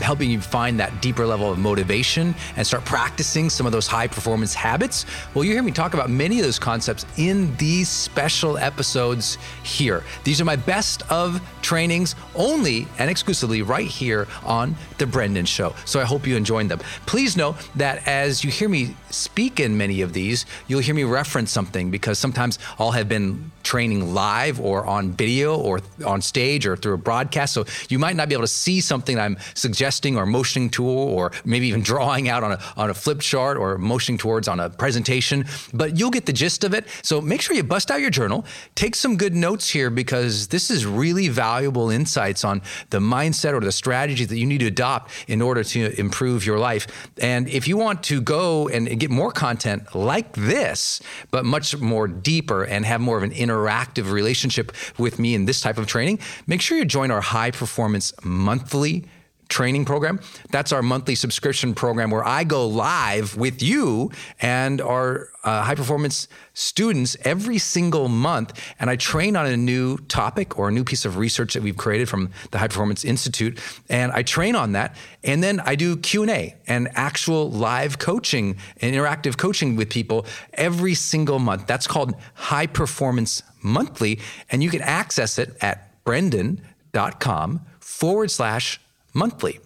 helping you find that deeper level of motivation and start practicing some of those high performance habits. Well, you hear me talk about many of those concepts in these special episodes here. These are my best of trainings only and exclusively right here on The Brendon Show. So I hope you enjoyed them. Please know that as you hear me speak in many of these, you'll hear me reference something because sometimes I'll have been training live or on video or on stage or through a broadcast. So you might not be able to see something I'm suggesting gesturing or motioning to or maybe even drawing out on a, on a flip chart or motioning towards on a presentation, but you'll get the gist of it. So make sure you bust out your journal, take some good notes here because this is really valuable insights on the mindset or the strategy that you need to adopt in order to improve your life. And if you want to go and get more content like this, but much more deeper and have more of an interactive relationship with me in this type of training, make sure you join our high performance monthly training program. That's our monthly subscription program where I go live with you and our uh, high performance students every single month and I train on a new topic or a new piece of research that we've created from the High Performance Institute and I train on that and then I do Q&A and actual live coaching and interactive coaching with people every single month. That's called High Performance Monthly and you can access it at brendon.com forward slash monthly.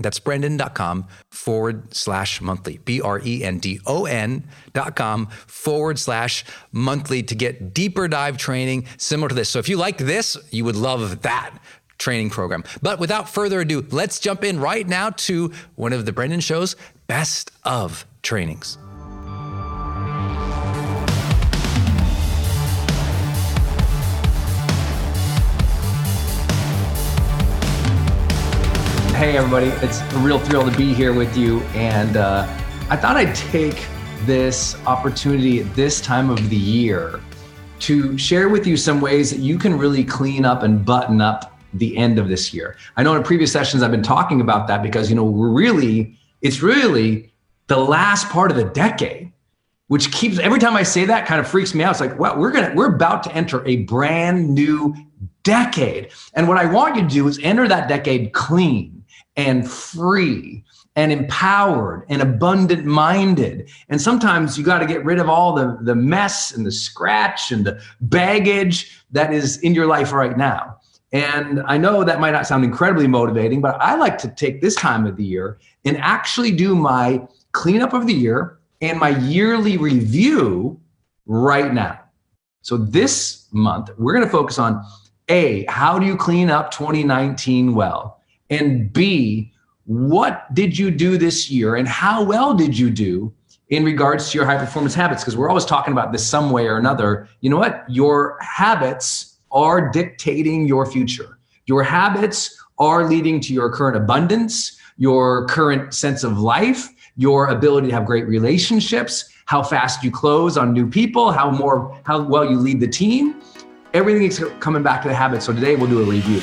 That's brendon.com forward slash monthly. B R E N D O N dot com forward slash monthly to get deeper dive training similar to this. So if you like this, you would love that training program. But without further ado, let's jump in right now to one of the Brendon Show's best of trainings. Hey, everybody. It's a real thrill to be here with you. And uh, I thought I'd take this opportunity at this time of the year to share with you some ways that you can really clean up and button up the end of this year. I know in previous sessions I've been talking about that because, you know, we're really, it's really the last part of the decade which keeps every time I say that kind of freaks me out. It's like, well, we're gonna we're about to enter a brand new decade. And what I want you to do is enter that decade clean and free and empowered and abundant minded. And sometimes you got to get rid of all the, the mess and the scratch and the baggage that is in your life right now. And I know that might not sound incredibly motivating, but I like to take this time of the year and actually do my cleanup of the year and my yearly review right now. So this month, we're going to focus on A, how do you clean up 2019 well? And B, what did you do this year and how well did you do in regards to your high performance habits? Because we're always talking about this some way or another. You know what? Your habits are dictating your future. Your habits are leading to your current abundance, your current sense of life, your ability to have great relationships, how fast you close on new people, how more how well you lead the team. Everything is coming back to the habit. So today we'll do a review.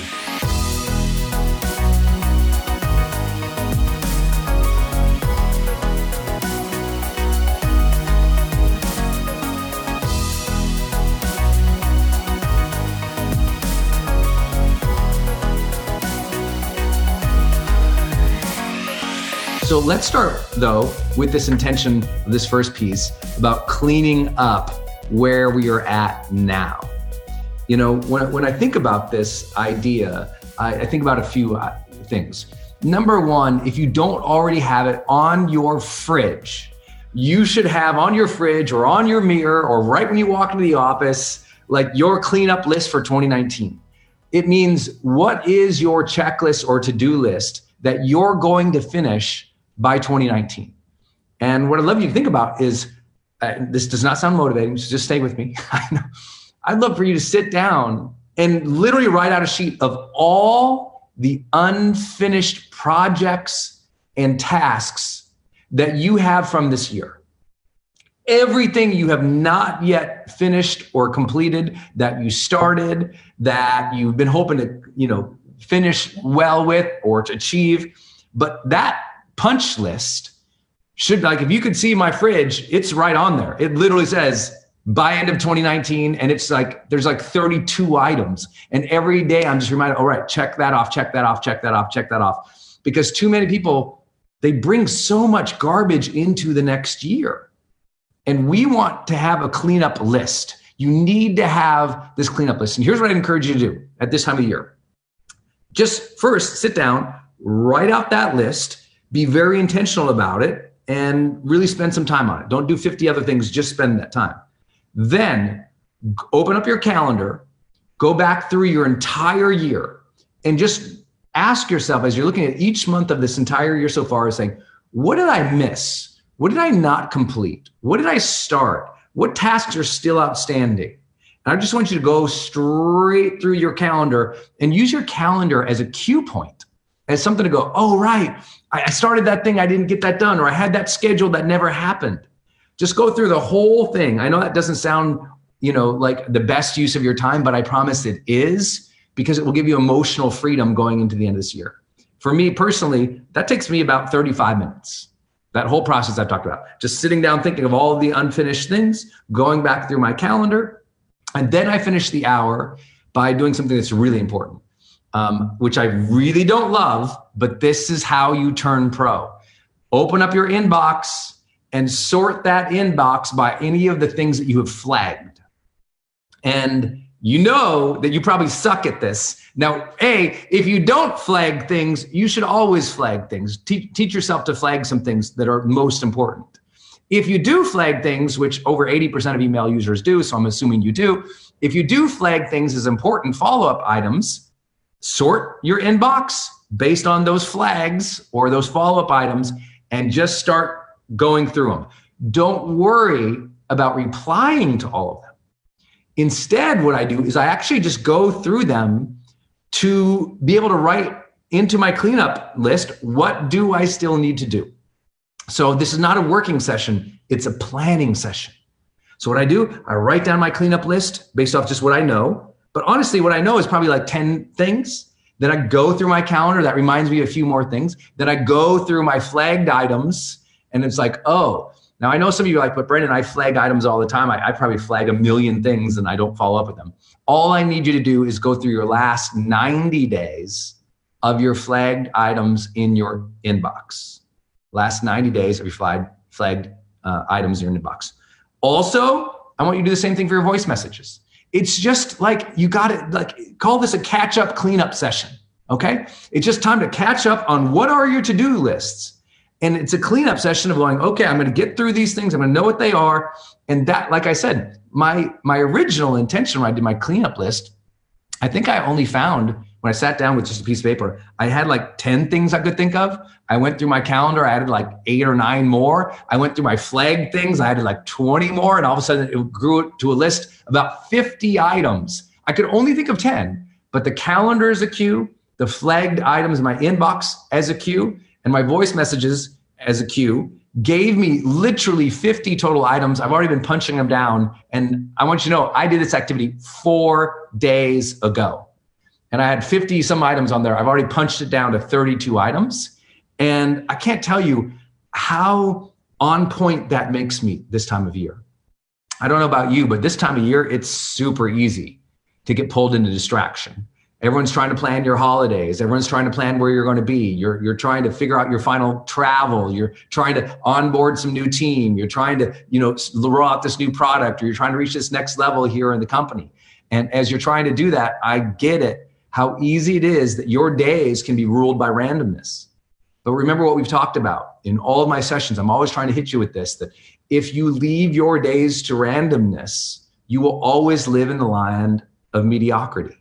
Let's start though with this intention, of this first piece about cleaning up where we are at now. You know, when, when I think about this idea, I, I think about a few uh, things. Number one, if you don't already have it on your fridge, you should have on your fridge or on your mirror or right when you walk into the office, like your cleanup list for 2019. It means what is your checklist or to do list that you're going to finish by 2019. And what I'd love you to think about is uh, this does not sound motivating, so just stay with me. I'd love for you to sit down and literally write out a sheet of all the unfinished projects and tasks that you have from this year. Everything you have not yet finished or completed that you started, that you've been hoping to, you know, finish well with or to achieve. But that punch list should like if you could see my fridge, it's right on there. It literally says by end of 2019 and it's like there's like 32 items. And every day i'm just reminded all right check that off check that off check that off check that off. Because too many people they bring so much garbage into the next year. And we want to have a cleanup list. You need to have this cleanup list. And here's what i encourage you to do at this time of year. Just first sit down write out that list be very intentional about it and really spend some time on it. Don't do 50 other things, just spend that time. Then open up your calendar, go back through your entire year and just ask yourself as you're looking at each month of this entire year so far, saying, what did I miss? What did I not complete? What did I start? What tasks are still outstanding? And I just want you to go straight through your calendar and use your calendar as a cue point, as something to go, oh, right, I started that thing, I didn't get that done, or I had that schedule that never happened. Just go through the whole thing. I know that doesn't sound, you know, like the best use of your time, but I promise it is because it will give you emotional freedom going into the end of this year. For me personally, that takes me about 35 minutes. That whole process I've talked about, just sitting down, thinking of all of the unfinished things, going back through my calendar. And then I finish the hour by doing something that's really important, um, which I really don't love, but this is how you turn pro. Open up your inbox and sort that inbox by any of the things that you have flagged. And you know that you probably suck at this. Now, A, if you don't flag things, you should always flag things. Te- teach yourself to flag some things that are most important. If you do flag things, which over 80% of email users do, so I'm assuming you do, if you do flag things as important follow up items, sort your inbox based on those flags or those follow up items and just start going through them. Don't worry about replying to all of them. Instead, what I do is I actually just go through them to be able to write into my cleanup list what do I still need to do. So this is not a working session, it's a planning session. So what I do, I write down my cleanup list based off just what I know. But honestly, what I know is probably like 10 things. Then I go through my calendar. That reminds me of a few more things. Then I go through my flagged items. And it's like, oh, now I know some of you are like, but Brendon, I flag items all the time. I, I, probably flag a million things and I don't follow up with them. All I need you to do is go through your last 90 days of your flagged items in your inbox. Last 90 days of your flagged, flagged uh, items in your inbox. Also, I want you to do the same thing for your voice messages. It's just like you got to like call this a catch up cleanup session. Okay. It's just time to catch up on what are your to do lists and it's a cleanup session of going, okay, I'm going to get through these things. I'm going to know what they are. And that, like I said, my my original intention when I did my cleanup list, I think I only found when I sat down with just a piece of paper, I had like 10 things I could think of. I went through my calendar, I added like eight or nine more. I went through my flag things, I added like 20 more. And all of a sudden it grew to a list about 50 items. I could only think of 10, but the calendar is a cue, the flagged items in my inbox as a cue, and my voice messages as a cue gave me literally 50 total items. I've already been punching them down. And I want you to know, I did this activity four days ago. And I had 50 some items on there. I've already punched it down to 32 items. And I can't tell you how on point that makes me this time of year. I don't know about you, but this time of year, it's super easy to get pulled into distraction. Everyone's trying to plan your holidays. Everyone's trying to plan where you're going to be. You're, you're trying to figure out your final travel. You're trying to onboard some new team. You're trying to, you know, roll out this new product or you're trying to reach this next level here in the company. And as you're trying to do that, I get it, how easy it is that your days can be ruled by randomness. But remember what we've talked about in all of my sessions. I'm always trying to hit you with this that if you leave your days to randomness, you will always live in the land of mediocrity.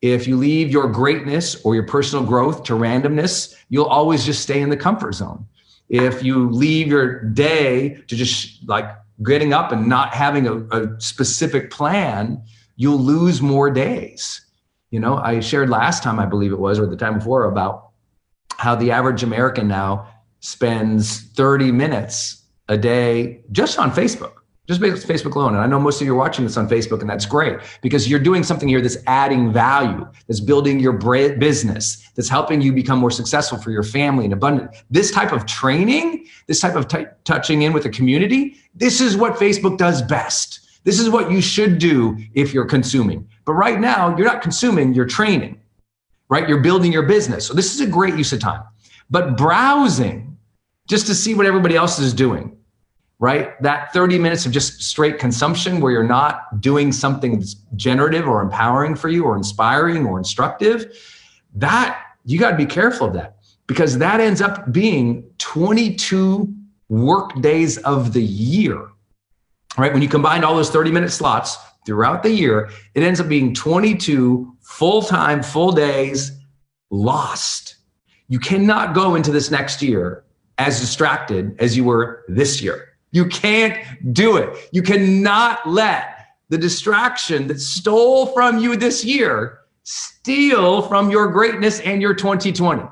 If you leave your greatness or your personal growth to randomness, you'll always just stay in the comfort zone. If you leave your day to just like getting up and not having a, a specific plan, you'll lose more days. You know, I shared last time, I believe it was, or the time before, about how the average American now spends 30 minutes a day just on Facebook just Facebook alone. And I know most of you are watching this on Facebook, and that's great because you're doing something here that's adding value, that's building your business, that's helping you become more successful for your family and abundant. This type of training, this type of t- touching in with a community, this is what Facebook does best. This is what you should do if you're consuming. But right now, you're not consuming, you're training, right? You're building your business. So this is a great use of time. But browsing just to see what everybody else is doing, right? That 30 minutes of just straight consumption where you're not doing something that's generative or empowering for you or inspiring or instructive, that you got to be careful of that because that ends up being 22 work days of the year. Right? When you combine all those 30 minute slots throughout the year, it ends up being 22 full time, full days lost. You cannot go into this next year as distracted as you were this year. You can't do it. You cannot let the distraction that stole from you this year steal from your greatness and your 2020.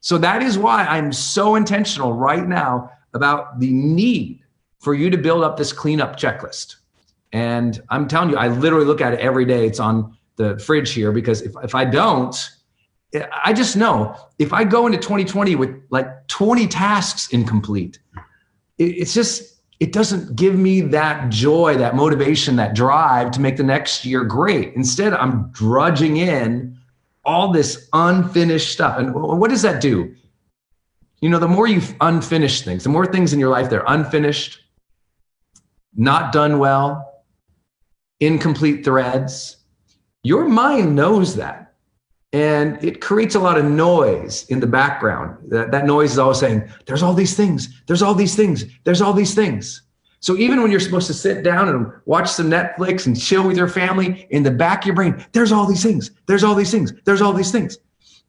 So that is why I'm so intentional right now about the need for you to build up this cleanup checklist. And I'm telling you, I literally look at it every day. It's on the fridge here because if, if I don't, I just know if I go into 2020 with like 20 tasks incomplete, it's just, it doesn't give me that joy, that motivation, that drive to make the next year great. Instead, I'm drudging in all this unfinished stuff. And what does that do? You know, the more you unfinished things, the more things in your life that are unfinished, not done well, incomplete threads, your mind knows that. And it creates a lot of noise in the background. That, that noise is always saying, there's all these things, there's all these things, there's all these things. So even when you're supposed to sit down and watch some Netflix and chill with your family, in the back of your brain, there's all these things, there's all these things, there's all these things.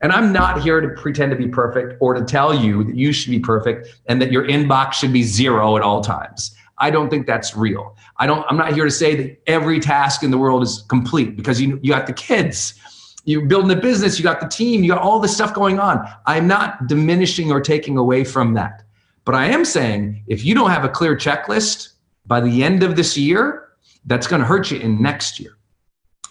And I'm not here to pretend to be perfect or to tell you that you should be perfect and that your inbox should be zero at all times. I don't think that's real. I don't, I'm not here to say that every task in the world is complete because you, you got the kids, you're building a business, you got the team, you got all this stuff going on. I'm not diminishing or taking away from that. But I am saying if you don't have a clear checklist by the end of this year, that's going to hurt you in next year.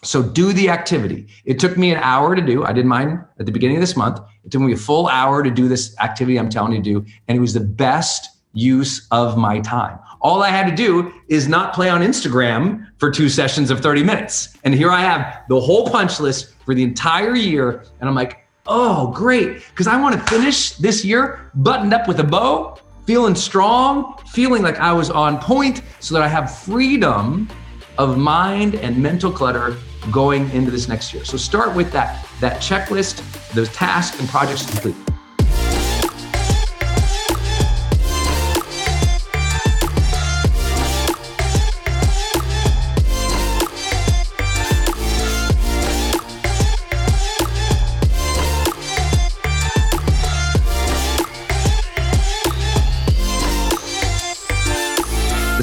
So do the activity. It took me an hour to do. I did mine at the beginning of this month. It took me a full hour to do this activity I'm telling you to do. And it was the best use of my time. All I had to do is not play on Instagram for two sessions of 30 minutes. And here I have the whole punch list for the entire year. And I'm like, oh, great. Because I want to finish this year buttoned up with a bow feeling strong, feeling like I was on point so that I have freedom of mind and mental clutter going into this next year. So start with that that checklist, those tasks and projects complete.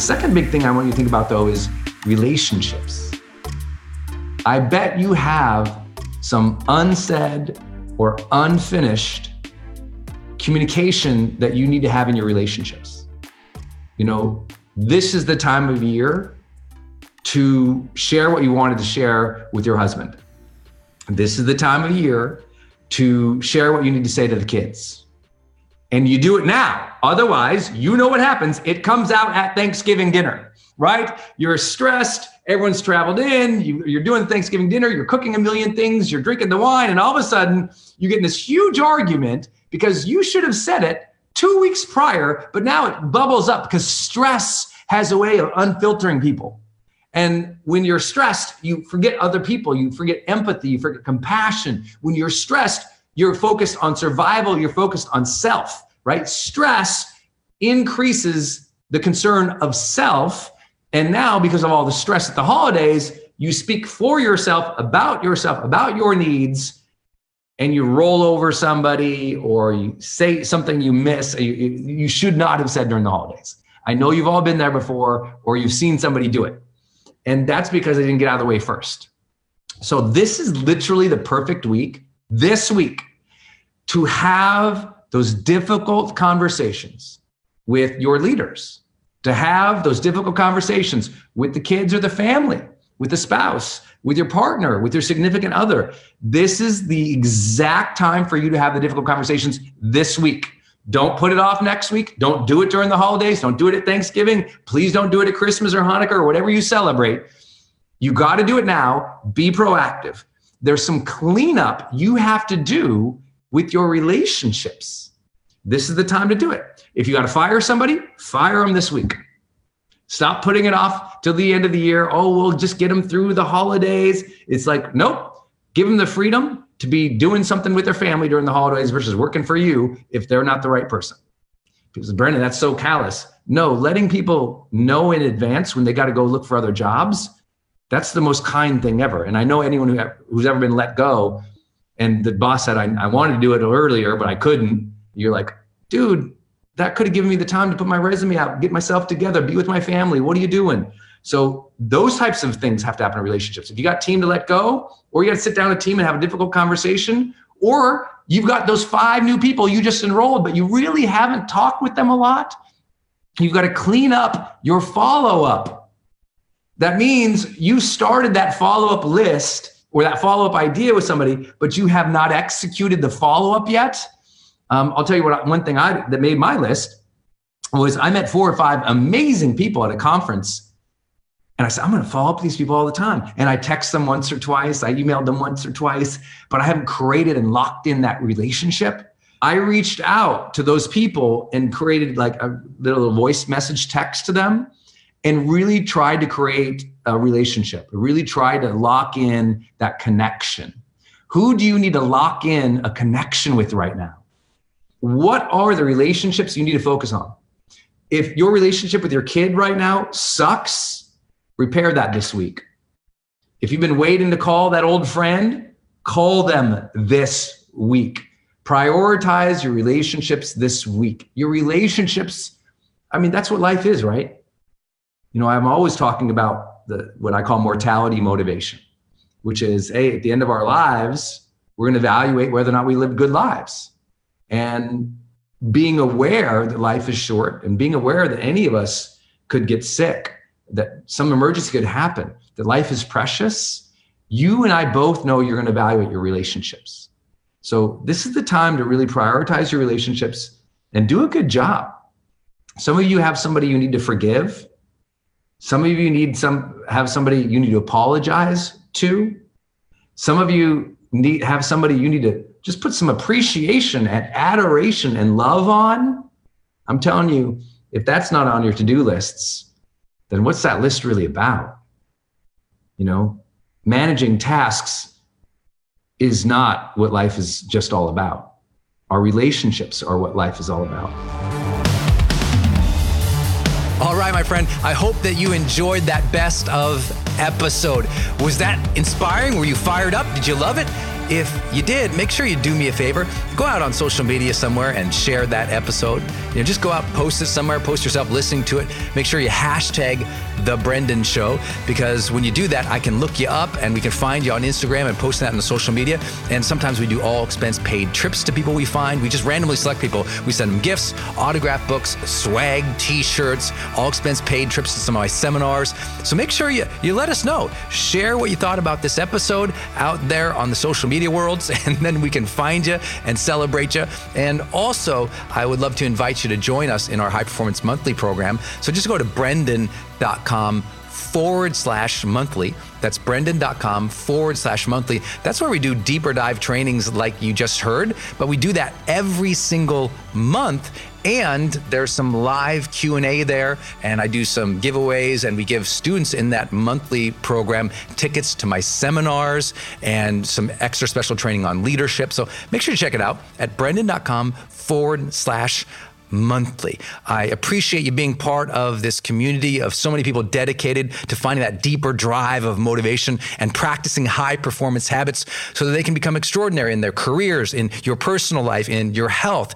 Second big thing I want you to think about though is relationships. I bet you have some unsaid or unfinished communication that you need to have in your relationships. You know, this is the time of year to share what you wanted to share with your husband. This is the time of year to share what you need to say to the kids and you do it now. Otherwise, you know what happens. It comes out at Thanksgiving dinner, right? You're stressed. Everyone's traveled in. You, are doing Thanksgiving dinner. You're cooking a million things. You're drinking the wine. And all of a sudden, you get in this huge argument because you should have said it two weeks prior, but now it bubbles up because stress has a way of unfiltering people. And when you're stressed, you forget other people, you forget empathy, you forget compassion. When you're stressed, you're focused on survival, you're focused on self, right? Stress increases the concern of self. And now, because of all the stress at the holidays, you speak for yourself, about yourself, about your needs, and you roll over somebody or you say something you miss, you, you should not have said during the holidays. I know you've all been there before, or you've seen somebody do it. And that's because they didn't get out of the way first. So, this is literally the perfect week this week to have those difficult conversations with your leaders, to have those difficult conversations with the kids or the family, with the spouse, with your partner, with your significant other. This is the exact time for you to have the difficult conversations this week. Don't put it off next week. Don't do it during the holidays. Don't do it at Thanksgiving. Please don't do it at Christmas or Hanukkah or whatever you celebrate. You got to do it now. Be proactive. There's some cleanup you have to do with your relationships. This is the time to do it. If you got to fire somebody, fire them this week. Stop putting it off till the end of the year. Oh, we'll just get them through the holidays. It's like, nope. Give them the freedom to be doing something with their family during the holidays versus working for you if they're not the right person. Because Brendon, that's so callous. No, letting people know in advance when they got to go look for other jobs, that's the most kind thing ever. And I know anyone who, who's ever been let go and the boss said, I, I wanted to do it earlier, but I couldn't. You're like, dude, that could have given me the time to put my resume out, get myself together, be with my family. What are you doing? So those types of things have to happen in relationships. If you got team to let go, or you got to sit down with a team and have a difficult conversation, or you've got those five new people you just enrolled, but you really haven't talked with them a lot, you've got to clean up your follow up. That means you started that follow up list or that follow up idea with somebody, but you have not executed the follow up yet. Um, I'll tell you what. One thing I that made my list was I met four or five amazing people at a conference and I said, I'm going to follow up these people all the time. And I text them once or twice. I emailed them once or twice, but I haven't created and locked in that relationship. I reached out to those people and created like a little voice message text to them and really tried to create a relationship, really try to lock in that connection. Who do you need to lock in a connection with right now? What are the relationships you need to focus on? If your relationship with your kid right now sucks, Repair that this week. If you've been waiting to call that old friend, call them this week. Prioritize your relationships this week. Your relationships, I mean, that's what life is, right? You know, I'm always talking about the what I call mortality motivation, which is, hey, at the end of our lives, we're going to evaluate whether or not we lived good lives. And being aware that life is short and being aware that any of us could get sick that some emergency could happen, that life is precious, you and I both know you're going to evaluate your relationships. So this is the time to really prioritize your relationships and do a good job. Some of you have somebody you need to forgive. Some of you need some have somebody you need to apologize to. Some of you need have somebody you need to just put some appreciation and adoration and love on. I'm telling you, if that's not on your to-do lists, then what's that list really about? You know, managing tasks is not what life is just all about. Our relationships are what life is all about. My friend, I hope that you enjoyed that best of episode. Was that inspiring? Were you fired up? Did you love it? If you did, make sure you do me a favor. Go out on social media somewhere and share that episode. You know, just go out, post it somewhere, post yourself listening to it. Make sure you hashtag the Brendon Show because when you do that, I can look you up and we can find you on Instagram and post that on the social media. And sometimes we do all expense paid trips to people we find. We just randomly select people. We send them gifts, autograph books, swag, t-shirts, all expense paid trips to some of my seminars. So make sure you you let us know. Share what you thought about this episode out there on the social media worlds, and then we can find you and celebrate you. And also, I would love to invite you to join us in our High Performance Monthly program. So just go to brendon.com forward slash monthly. That's brendon.com forward slash monthly. That's where we do deeper dive trainings like you just heard, but we do that every single month and there's some live q&a there and i do some giveaways and we give students in that monthly program tickets to my seminars and some extra special training on leadership so make sure to check it out at brendon.com forward slash monthly. I appreciate you being part of this community of so many people dedicated to finding that deeper drive of motivation and practicing high performance habits so that they can become extraordinary in their careers, in your personal life, in your health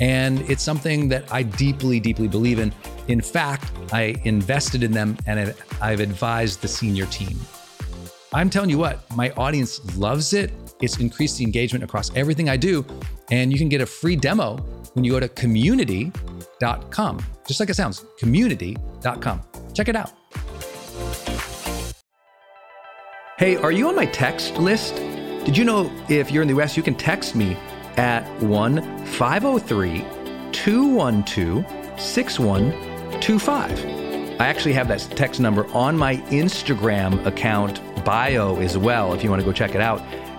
And it's something that I deeply, deeply believe in. In fact, I invested in them and I've advised the senior team. I'm telling you what, my audience loves it. It's increased the engagement across everything I do. And you can get a free demo when you go to community.com, just like it sounds community.com. Check it out. Hey, are you on my text list? Did you know if you're in the US, you can text me at 1 503 212 6125. I actually have that text number on my Instagram account bio as well if you want to go check it out.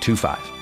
25.